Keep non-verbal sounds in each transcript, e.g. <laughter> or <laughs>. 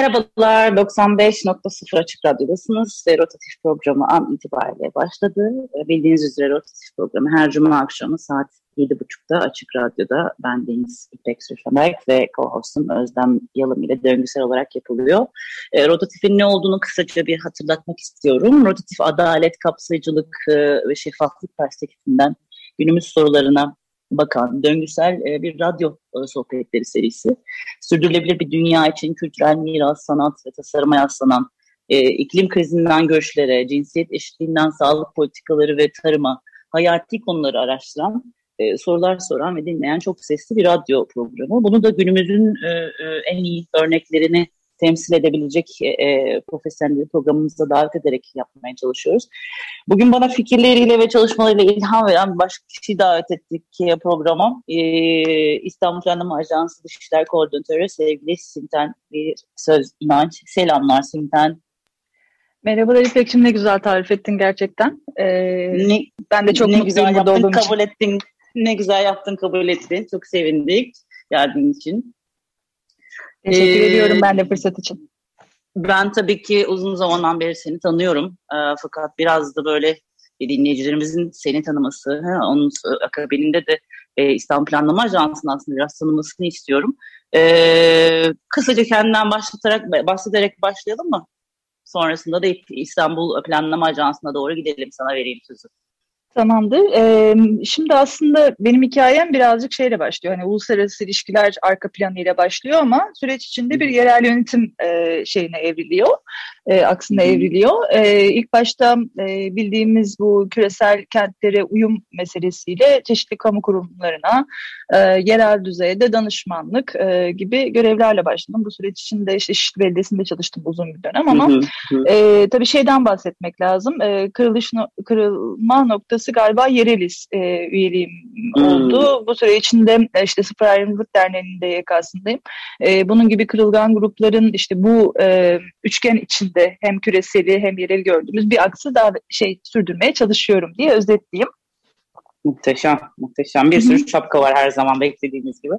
Merhabalar, 95.0 Açık Radyo'dasınız ve Rotatif programı an itibariyle başladı. Bildiğiniz üzere Rotatif programı her cuma akşamı saat 7.30'da Açık Radyo'da ben Deniz İpek Sürşanak ve co-hostum Özlem Yalım ile döngüsel olarak yapılıyor. E, rotatifin ne olduğunu kısaca bir hatırlatmak istiyorum. Rotatif adalet, kapsayıcılık e, ve şeffaflık perspektifinden günümüz sorularına bakan döngüsel e, bir radyo e, sohbetleri serisi. Sürdürülebilir bir dünya için kültürel miras, sanat ve tasarıma yaslanan e, iklim krizinden göçlere, cinsiyet eşitliğinden sağlık politikaları ve tarıma hayati konuları araştıran, sorular soran ve dinleyen çok sesli bir radyo programı. Bunu da günümüzün en iyi örneklerini temsil edebilecek e, e profesyonel programımıza davet ederek yapmaya çalışıyoruz. Bugün bana fikirleriyle ve çalışmalarıyla ilham veren başka kişiyi davet ettik programa. E, İstanbul Planlama Ajansı Dışişler Koordinatörü sevgili Simten bir söz inanç. Selamlar Simten. Merhabalar İpek'cim ne güzel tarif ettin gerçekten. Ee, ne, ben de çok ne mutluyum güzel burada yaptın, kabul için. ettin. Ne güzel yaptın kabul ettin. Çok sevindik geldiğin için. Teşekkür ee, ediyorum ben de fırsat için. Ben tabii ki uzun zamandan beri seni tanıyorum. E, fakat biraz da böyle dinleyicilerimizin seni tanıması, he, onun akabininde de e, İstanbul Planlama Ajansı'nın aslında biraz tanımasını istiyorum. E, kısaca kendinden başlatarak, bahsederek başlayalım mı? Sonrasında da İstanbul Planlama Ajansı'na doğru gidelim. Sana vereyim sözü. Tamamdır. Ee, şimdi aslında benim hikayem birazcık şeyle başlıyor. Hani uluslararası ilişkiler arka planıyla başlıyor ama süreç içinde bir yerel yönetim e, şeyine evriliyor. E, aksine evriliyor. E, ilk başta e, bildiğimiz bu küresel kentlere uyum meselesiyle çeşitli kamu kurumlarına e, yerel düzeyde danışmanlık e, gibi görevlerle başladım. Bu süreç içinde işte Şişli Belediyesi'nde çalıştım uzun bir dönem ama e, tabii şeyden bahsetmek lazım. E, kırılış no kırılma noktası Burası galiba Yereliz e, üyeliğim hmm. oldu. Bu süre içinde e, işte Sıfır Ayrımcılık Derneği'nin de YK'sındayım. E, bunun gibi kırılgan grupların işte bu e, üçgen içinde hem küreseli hem yerel gördüğümüz bir aksı daha şey sürdürmeye çalışıyorum diye özetleyeyim. Muhteşem, muhteşem. Bir sürü şapka var her zaman beklediğimiz gibi.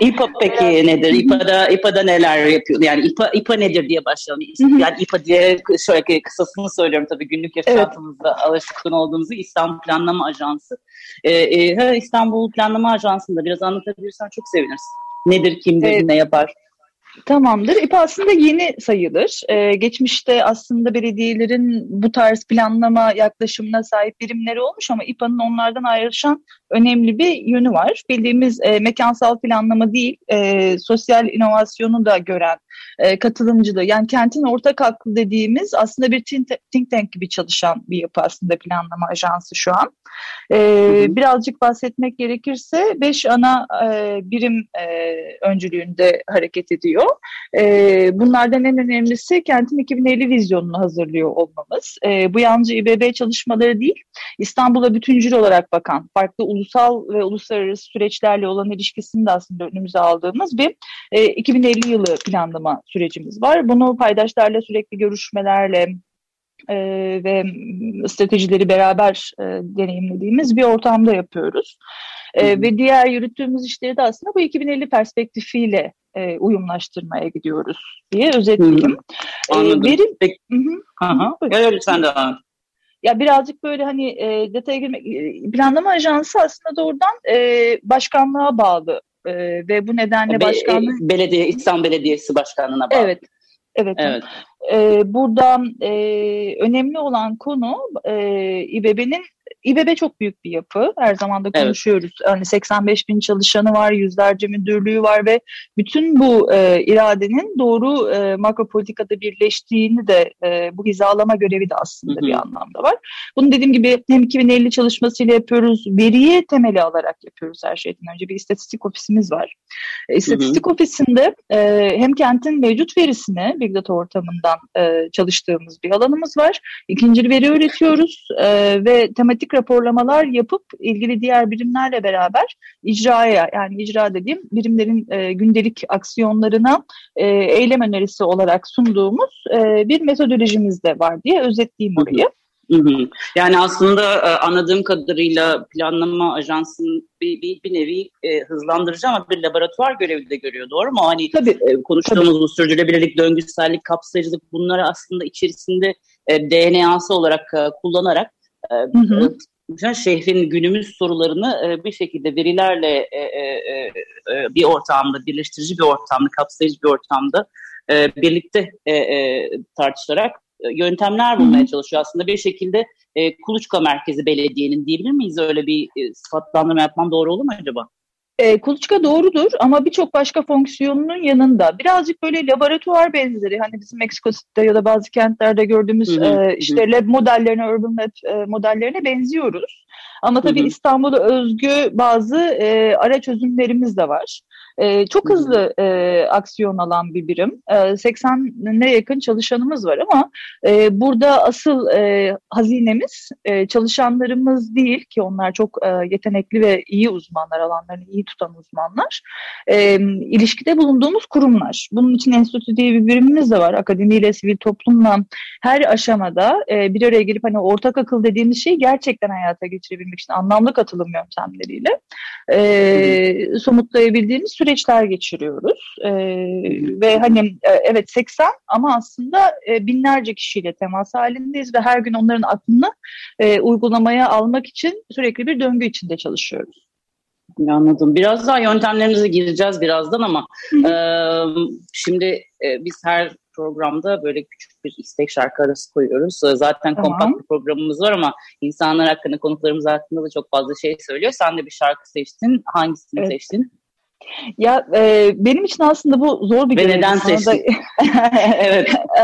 İPA peki nedir? İPA'da İPA'da neler yapıyor? Yani İPA İPA nedir diye başlayalım. Yani İPA diye şöyle kısasını söylüyorum tabii günlük yaşantımızda evet. alışkın olduğumuzu İstanbul Planlama Ajansı. Ee, e, İstanbul Planlama Ajansı'nda biraz anlatabilirsen çok seviniriz. Nedir, kimdir, evet. ne yapar? Tamamdır. İPA aslında yeni sayılır. Ee, geçmişte aslında belediyelerin bu tarz planlama yaklaşımına sahip birimleri olmuş ama İPA'nın onlardan ayrışan önemli bir yönü var. Bildiğimiz e, mekansal planlama değil, e, sosyal inovasyonu da gören e, katılımcılığı. Yani kentin ortak aklı dediğimiz aslında bir think tank gibi çalışan bir yapı aslında planlama ajansı şu an. E, birazcık bahsetmek gerekirse beş ana e, birim e, öncülüğünde hareket ediyor. E, bunlardan en önemlisi kentin 2050 vizyonunu hazırlıyor olmamız. E, bu yalnızca İBB çalışmaları değil, İstanbul'a bütüncül olarak bakan, farklı ulusal ve uluslararası süreçlerle olan ilişkisini de aslında önümüze aldığımız bir e, 2050 yılı planlama sürecimiz var. Bunu paydaşlarla sürekli görüşmelerle, e, ve stratejileri beraber e, deneyimlediğimiz bir ortamda yapıyoruz. E, ve diğer yürüttüğümüz işleri de aslında bu 2050 perspektifiyle e, uyumlaştırmaya gidiyoruz diye özetleyeyim. E, Anladım. E, verim, Peki. Hı -hı. Öyle sen devam ya birazcık böyle hani e, detaya girmek, e, planlama ajansı aslında doğrudan e, başkanlığa bağlı e, ve bu nedenle Be, başkanlık... Belediye, İstanbul Belediyesi Başkanlığı'na bağlı. Evet, Evet. evet. Ee, burada e, önemli olan konu e, İBB'nin İBB çok büyük bir yapı. Her zaman da konuşuyoruz. Evet. Hani 85 bin çalışanı var, yüzlerce müdürlüğü var ve bütün bu e, iradenin doğru e, makro politikada birleştiğini de e, bu hizalama görevi de aslında hı hı. bir anlamda var. Bunu dediğim gibi hem 2050 çalışmasıyla yapıyoruz, veriyi temeli alarak yapıyoruz her şeyden önce. Bir istatistik ofisimiz var. E, istatistik hı hı. ofisinde e, hem kentin mevcut verisini Big Data ortamında açısından e, çalıştığımız bir alanımız var. İkincil veri üretiyoruz e, ve tematik raporlamalar yapıp ilgili diğer birimlerle beraber icraya yani icra dediğim birimlerin e, gündelik aksiyonlarına e, eylem önerisi olarak sunduğumuz e, bir metodolojimiz de var diye özetleyeyim orayı. Hı hı. Yani aslında e, anladığım kadarıyla planlama ajansının bir, bir, bir nevi e, hızlandırıcı ama bir laboratuvar görevi de görüyor doğru mu? Hani Tabii. E, konuştuğumuz Tabii. bu sürdürülebilirlik, döngüsellik, kapsayıcılık bunları aslında içerisinde e, DNA'sı olarak e, kullanarak e, hı hı. E, şehrin günümüz sorularını e, bir şekilde verilerle e, e, e, e, bir ortamda, birleştirici bir ortamda, kapsayıcı bir ortamda e, birlikte e, e, tartışarak e, yöntemler bulmaya çalışıyor. Aslında bir şekilde e, kuluçka merkezi belediyenin diyebilir miyiz? Öyle bir e, sıfatlandırma yapmam doğru olur mu acaba? E, kuluçka doğrudur ama birçok başka fonksiyonunun yanında birazcık böyle laboratuvar benzeri hani bizim Meksiko City'de ya da bazı kentlerde gördüğümüz hı hı, e, işte hı. lab modellerine, urban lab e, modellerine benziyoruz. Ama tabii İstanbul'a özgü bazı e, ara çözümlerimiz de var. E, çok hızlı e, aksiyon alan bir birim. E, 80'ne yakın çalışanımız var ama e, burada asıl e, hazinemiz e, çalışanlarımız değil ki onlar çok e, yetenekli ve iyi uzmanlar, alanlarını iyi tutan uzmanlar. E, ilişkide bulunduğumuz kurumlar. Bunun için enstitü diye bir birimimiz de var. Akademiyle, sivil toplumla her aşamada e, bir araya gelip hani ortak akıl dediğimiz şeyi gerçekten hayata geçirebilmek için anlamlı katılım yöntemleriyle e, somutlayabildiğimiz süreçler geçiriyoruz. E, ve hani e, evet 80 ama aslında e, binlerce kişiyle temas halindeyiz ve her gün onların aklını e, uygulamaya almak için sürekli bir döngü içinde çalışıyoruz. Anladım. Biraz daha yöntemlerimize gireceğiz birazdan ama e, şimdi e, biz her programda böyle küçük bir istek şarkı arası koyuyoruz. Zaten tamam. kompakt bir programımız var ama insanlar hakkında, konuklarımız hakkında da çok fazla şey söylüyor. Sen de bir şarkı seçtin. Hangisini evet. seçtin? Ya e, benim için aslında bu zor bir Ve neden seçtin? <laughs> evet. e,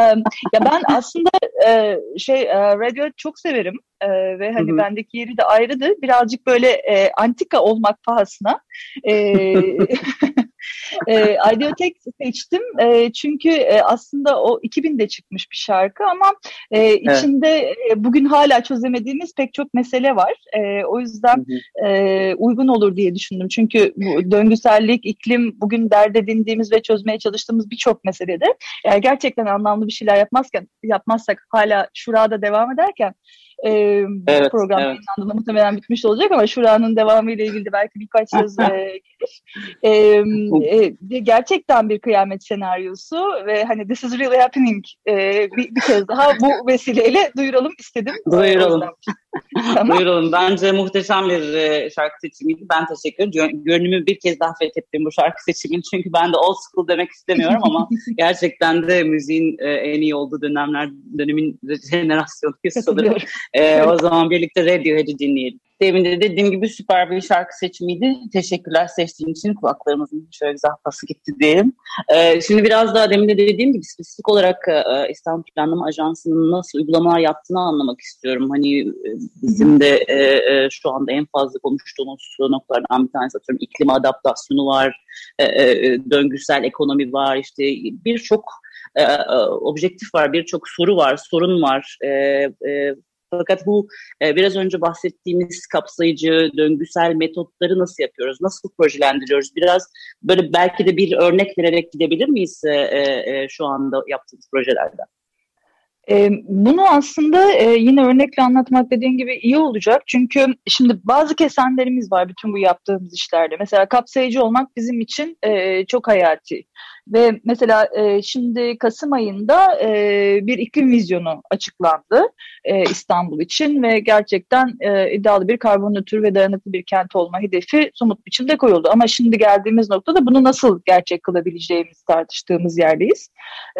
ya ben aslında e, şey e, radyo çok severim e, ve hani Hı-hı. bendeki yeri de ayrıdır. Birazcık böyle e, antika olmak pahasına. E, <laughs> e, Ideotek seçtim e, çünkü e, aslında o 2000'de çıkmış bir şarkı ama e, içinde evet. e, bugün hala çözemediğimiz pek çok mesele var. E, o yüzden e, uygun olur diye düşündüm. Çünkü bu döngüsellik, iklim bugün dert edindiğimiz ve çözmeye çalıştığımız birçok meselede yani gerçekten anlamlı bir şeyler yapmazken yapmazsak hala şurada devam ederken e, evet, program evet. yayınlandığında muhtemelen bitmiş olacak ama Şura'nın devamı ile ilgili belki birkaç <laughs> söz e, gelir. E, e, gerçekten bir kıyamet senaryosu ve hani this is really happening e, bir, bir kez daha bu <laughs> vesileyle duyuralım istedim. Duyuralım. <laughs> tamam. Duyuralım. Bence muhteşem bir e, şarkı seçimiydi. Ben teşekkür ederim. Gönlümü bir kez daha fethettim bu şarkı seçimin. Çünkü ben de old school demek istemiyorum ama gerçekten de müziğin e, en iyi olduğu dönemler dönemin jenerasyonu sanırım. E, o zaman birlikte Radiohead'i dinleyelim. Demin de dediğim gibi süper bir şarkı seçimiydi. Teşekkürler seçtiğin için kulaklarımızın şöyle güzel pası gitti diyelim. Ee, şimdi biraz daha demin de dediğim gibi spesifik olarak e, İstanbul Planlama Ajansı'nın nasıl uygulamalar yaptığını anlamak istiyorum. Hani e, bizim de e, e, şu anda en fazla konuştuğumuz noktalardan bir tanesi atıyorum iklim adaptasyonu var, e, e, döngüsel ekonomi var, işte birçok e, e, objektif var, birçok soru var, sorun var. E, e, fakat bu e, biraz önce bahsettiğimiz kapsayıcı, döngüsel metotları nasıl yapıyoruz? Nasıl projelendiriyoruz? Biraz böyle belki de bir örnek vererek gidebilir miyiz e, e, e şu anda yaptığımız projelerde? Bunu aslında yine örnekle anlatmak dediğin gibi iyi olacak. Çünkü şimdi bazı kesenlerimiz var bütün bu yaptığımız işlerde. Mesela kapsayıcı olmak bizim için çok hayati. Ve mesela e, şimdi Kasım ayında e, bir iklim vizyonu açıklandı e, İstanbul için ve gerçekten e, iddialı bir karbon nötr ve dayanıklı bir kent olma hedefi somut biçimde koyuldu. Ama şimdi geldiğimiz noktada bunu nasıl gerçek kılabileceğimizi tartıştığımız yerdeyiz.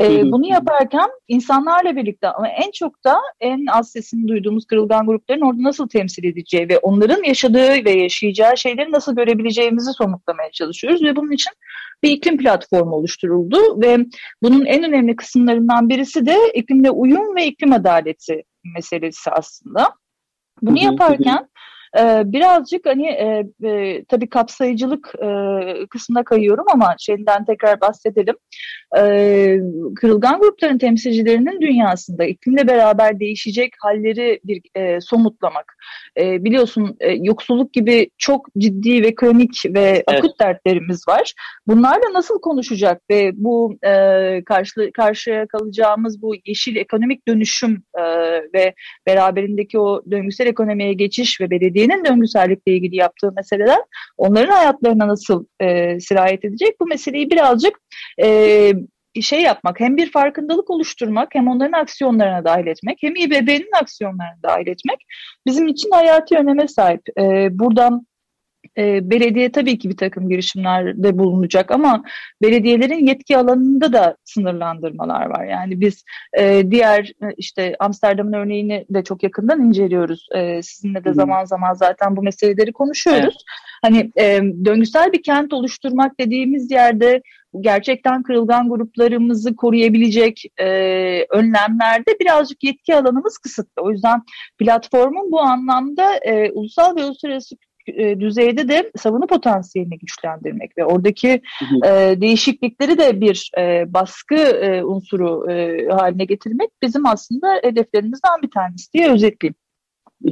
E, bunu yaparken insanlarla birlikte ama en çok da en az sesini duyduğumuz kırılgan grupların orada nasıl temsil edeceği ve onların yaşadığı ve yaşayacağı şeyleri nasıl görebileceğimizi somutlamaya çalışıyoruz ve bunun için bir iklim platformu oluşturuldu ve bunun en önemli kısımlarından birisi de iklimle uyum ve iklim adaleti meselesi aslında. Bunu yaparken e, birazcık hani e, e, tabii kapsayıcılık e, kısmına kayıyorum ama şeyden tekrar bahsedelim. E, kırılgan grupların temsilcilerinin dünyasında iklimle beraber değişecek halleri bir e, somutlamak. E, biliyorsun e, yoksulluk gibi çok ciddi ve kronik ve evet. akut dertlerimiz var. Bunlarla nasıl konuşacak ve bu e, karşı, karşıya kalacağımız bu yeşil ekonomik dönüşüm e, ve beraberindeki o döngüsel ekonomiye geçiş ve belediyenin döngüsellikle ilgili yaptığı meseleler onların hayatlarına nasıl e, sirayet edecek? Bu meseleyi birazcık e, şey yapmak, hem bir farkındalık oluşturmak, hem onların aksiyonlarına dahil etmek, hem İBB'nin aksiyonlarına dahil etmek bizim için hayati öneme sahip. Ee, buradan e, belediye tabii ki bir takım girişimlerde bulunacak ama belediyelerin yetki alanında da sınırlandırmalar var. Yani biz e, diğer e, işte Amsterdam'ın örneğini de çok yakından inceliyoruz. E, sizinle de zaman zaman zaten bu meseleleri konuşuyoruz. Evet. Hani e, döngüsel bir kent oluşturmak dediğimiz yerde gerçekten kırılgan gruplarımızı koruyabilecek e, önlemlerde birazcık yetki alanımız kısıtlı. O yüzden platformun bu anlamda e, ulusal ve uluslararası e, düzeyde de savunu potansiyelini güçlendirmek ve oradaki. E, değişiklikleri de bir e, baskı e, unsuru e, haline getirmek bizim aslında hedeflerimizden bir tanesi diye özetleyeyim.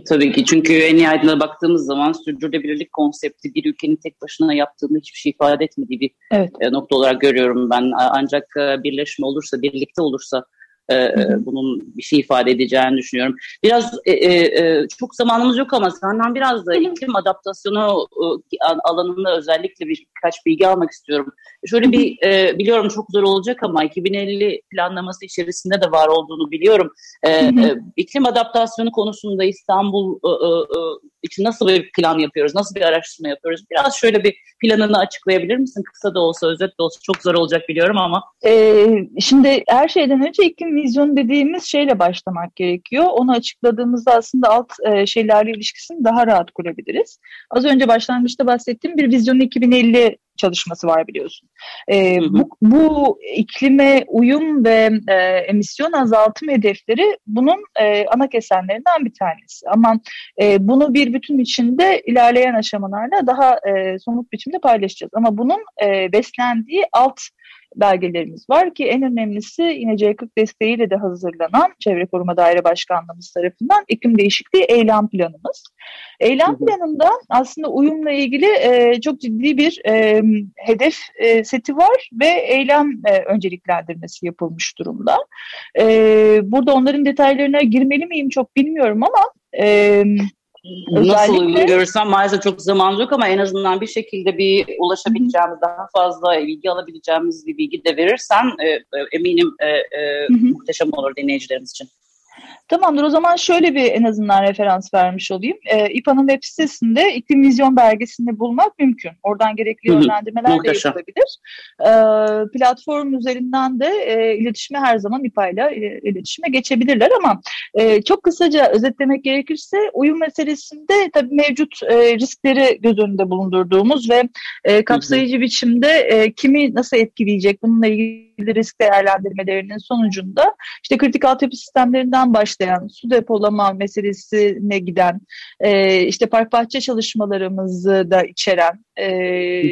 Tabii ki çünkü en nihayetinde baktığımız zaman sürdürülebilirlik konsepti bir ülkenin tek başına yaptığında hiçbir şey ifade etmediği bir evet. E, nokta olarak görüyorum ben. Ancak e, birleşme olursa, birlikte olursa e, bunun bir şey ifade edeceğini düşünüyorum. Biraz e, e, çok zamanımız yok ama senden biraz da iklim adaptasyonu e, alanında özellikle birkaç bilgi almak istiyorum. Şöyle bir e, biliyorum çok zor olacak ama 2050 planlaması içerisinde de var olduğunu biliyorum. E, e, iklim adaptasyonu konusunda İstanbul e, e, e, için nasıl bir plan yapıyoruz, nasıl bir araştırma yapıyoruz? Biraz şöyle bir planını açıklayabilir misin? Kısa da olsa, özet de olsa çok zor olacak biliyorum ama. Ee, şimdi her şeyden önce iklim vizyonu dediğimiz şeyle başlamak gerekiyor. Onu açıkladığımızda aslında alt e, şeylerle ilişkisini daha rahat kurabiliriz. Az önce başlangıçta bahsettiğim bir vizyonu 2050 çalışması var biliyorsun. E, hı hı. Bu, bu iklime uyum ve e, emisyon azaltım hedefleri bunun e, ana kesenlerinden bir tanesi. Ama e, bunu bir bütün içinde ilerleyen aşamalarla daha e, somut biçimde paylaşacağız. Ama bunun e, beslendiği alt belgelerimiz var ki en önemlisi yine C40 desteğiyle de hazırlanan Çevre Koruma Daire Başkanlığımız tarafından iklim değişikliği eylem planımız. Eylem planında aslında uyumla ilgili e, çok ciddi bir e, hedef e, seti var ve eylem e, önceliklendirmesi yapılmış durumda. E, burada onların detaylarına girmeli miyim çok bilmiyorum ama e, Nasıl uygun görürsem maalesef çok zaman yok ama en azından bir şekilde bir ulaşabileceğimiz, daha fazla bilgi alabileceğimiz bir bilgi de verirsen e, e, eminim e, e, muhteşem olur dinleyicilerimiz için. Tamamdır o zaman şöyle bir en azından referans vermiş olayım. E, İPA'nın web sitesinde iklim vizyon belgesini bulmak mümkün. Oradan gerekli yönlendirmeler de yapılabilir. E, platform üzerinden de e, iletişime her zaman İPA ile e, iletişime geçebilirler ama e, çok kısaca özetlemek gerekirse uyum meselesinde tabii mevcut e, riskleri göz önünde bulundurduğumuz ve e, kapsayıcı hı hı. biçimde e, kimi nasıl etkileyecek bununla ilgili risk değerlendirmelerinin sonucunda işte kritik altyapı sistemlerinden başlayıp başlayan su depolama meselesine giden e, işte park bahçe çalışmalarımızı da içeren e,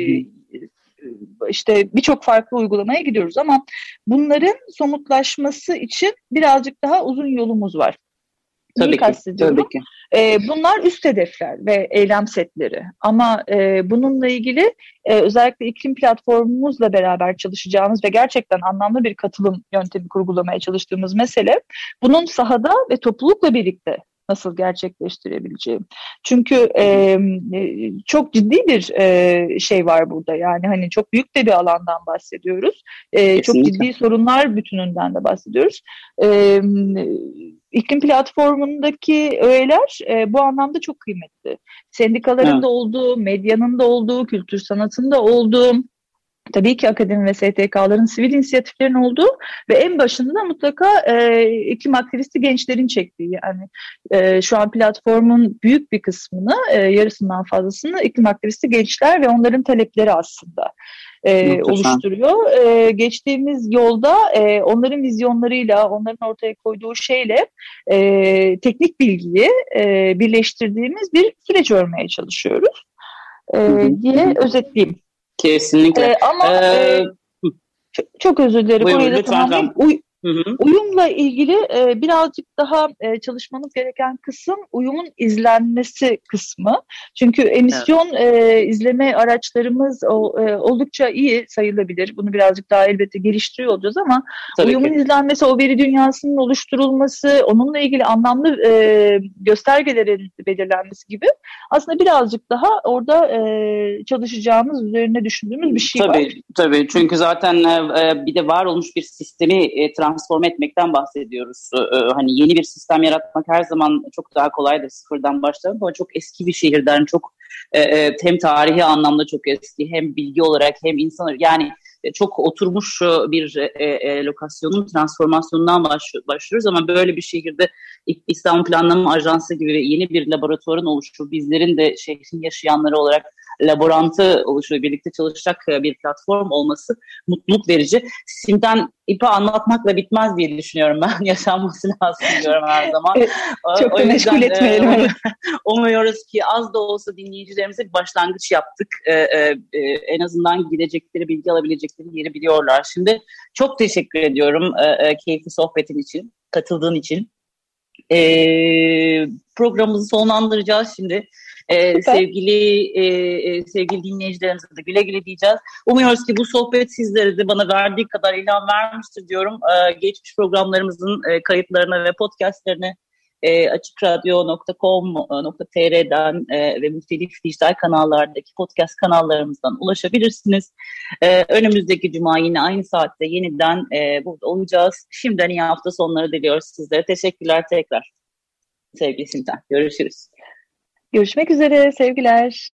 işte birçok farklı uygulamaya gidiyoruz ama bunların somutlaşması için birazcık daha uzun yolumuz var. Tabii Neyi ki, tabii ki. E, bunlar üst hedefler ve eylem setleri. Ama e, bununla ilgili e, özellikle iklim platformumuzla beraber çalışacağımız ve gerçekten anlamlı bir katılım yöntemi kurgulamaya çalıştığımız mesele bunun sahada ve toplulukla birlikte nasıl gerçekleştirebileceğim. Çünkü e, çok ciddi bir e, şey var burada. Yani hani çok büyük de bir alandan bahsediyoruz. E, çok ciddi sorunlar bütününden de bahsediyoruz. E, iklim platformundaki öğeler e, bu anlamda çok kıymetli. Sendikaların evet. da olduğu, medyanın da olduğu, kültür sanatın da olduğu, tabii ki akademi ve STK'ların sivil inisiyatiflerin olduğu ve en başında mutlaka e, iklim aktivisti gençlerin çektiği yani e, şu an platformun büyük bir kısmını e, yarısından fazlasını iklim aktivisti gençler ve onların talepleri aslında. E, oluşturuyor. E, geçtiğimiz yolda e, onların vizyonlarıyla, onların ortaya koyduğu şeyle e, teknik bilgiyi e, birleştirdiğimiz bir süreç örmeye çalışıyoruz e, diye özetleyeyim. Kesinlikle. E, ama ee, e, çok, özür dilerim. Buyurun, Orayı da tamamlayayım. Uy, Hı hı. Uyumla ilgili e, birazcık daha e, çalışmanız gereken kısım uyumun izlenmesi kısmı. Çünkü emisyon evet. e, izleme araçlarımız o, e, oldukça iyi sayılabilir. Bunu birazcık daha elbette geliştiriyor olacağız ama Tabii uyumun ki. izlenmesi, o veri dünyasının oluşturulması, onunla ilgili anlamlı e, göstergelerin belirlenmesi gibi aslında birazcık daha orada e, çalışacağımız, üzerine düşündüğümüz bir şey tabii, var. Tabii, çünkü zaten e, bir de var olmuş bir sistemi e, transform etmekten bahsediyoruz. Ee, hani yeni bir sistem yaratmak her zaman çok daha kolaydır sıfırdan başlamak ama çok eski bir şehirden çok e, e, hem tarihi anlamda çok eski hem bilgi olarak hem insan yani çok oturmuş bir e, lokasyonun transformasyonundan başlıyoruz ama böyle bir şehirde İstanbul Planlama Ajansı gibi yeni bir laboratuvarın oluşu, bizlerin de şehrin yaşayanları olarak laborantı oluşuyor, birlikte çalışacak e, bir platform olması mutluluk verici. Sim'den ipi anlatmakla bitmez diye düşünüyorum ben. <laughs> Yaşanması lazım diyorum her <laughs> zaman. Çok o, da meşgul etmeyelim. E, <laughs> umuyoruz ki az da olsa dinleyicilerimize bir başlangıç yaptık. E, e, e, en azından gidecekleri, bilgi alabilecekleri yeri biliyorlar. Şimdi çok teşekkür ediyorum e, e, keyifli sohbetin için, katıldığın için. E, programımızı sonlandıracağız şimdi. Ee, sevgili e, e, sevgili dinleyicilerimize de güle güle diyeceğiz. Umuyoruz ki bu sohbet sizlere de bana verdiği kadar ilham vermiştir diyorum. Ee, geçmiş programlarımızın e, kayıtlarına ve podcastlerine e, açıkradyo.com.tr'den e, ve muhtelif dijital kanallardaki podcast kanallarımızdan ulaşabilirsiniz. E, önümüzdeki cuma yine aynı saatte yeniden e, burada olacağız. Şimdiden iyi hafta sonları diliyoruz sizlere. Teşekkürler tekrar. Sevgili Sinten. Görüşürüz. Görüşmek üzere sevgiler.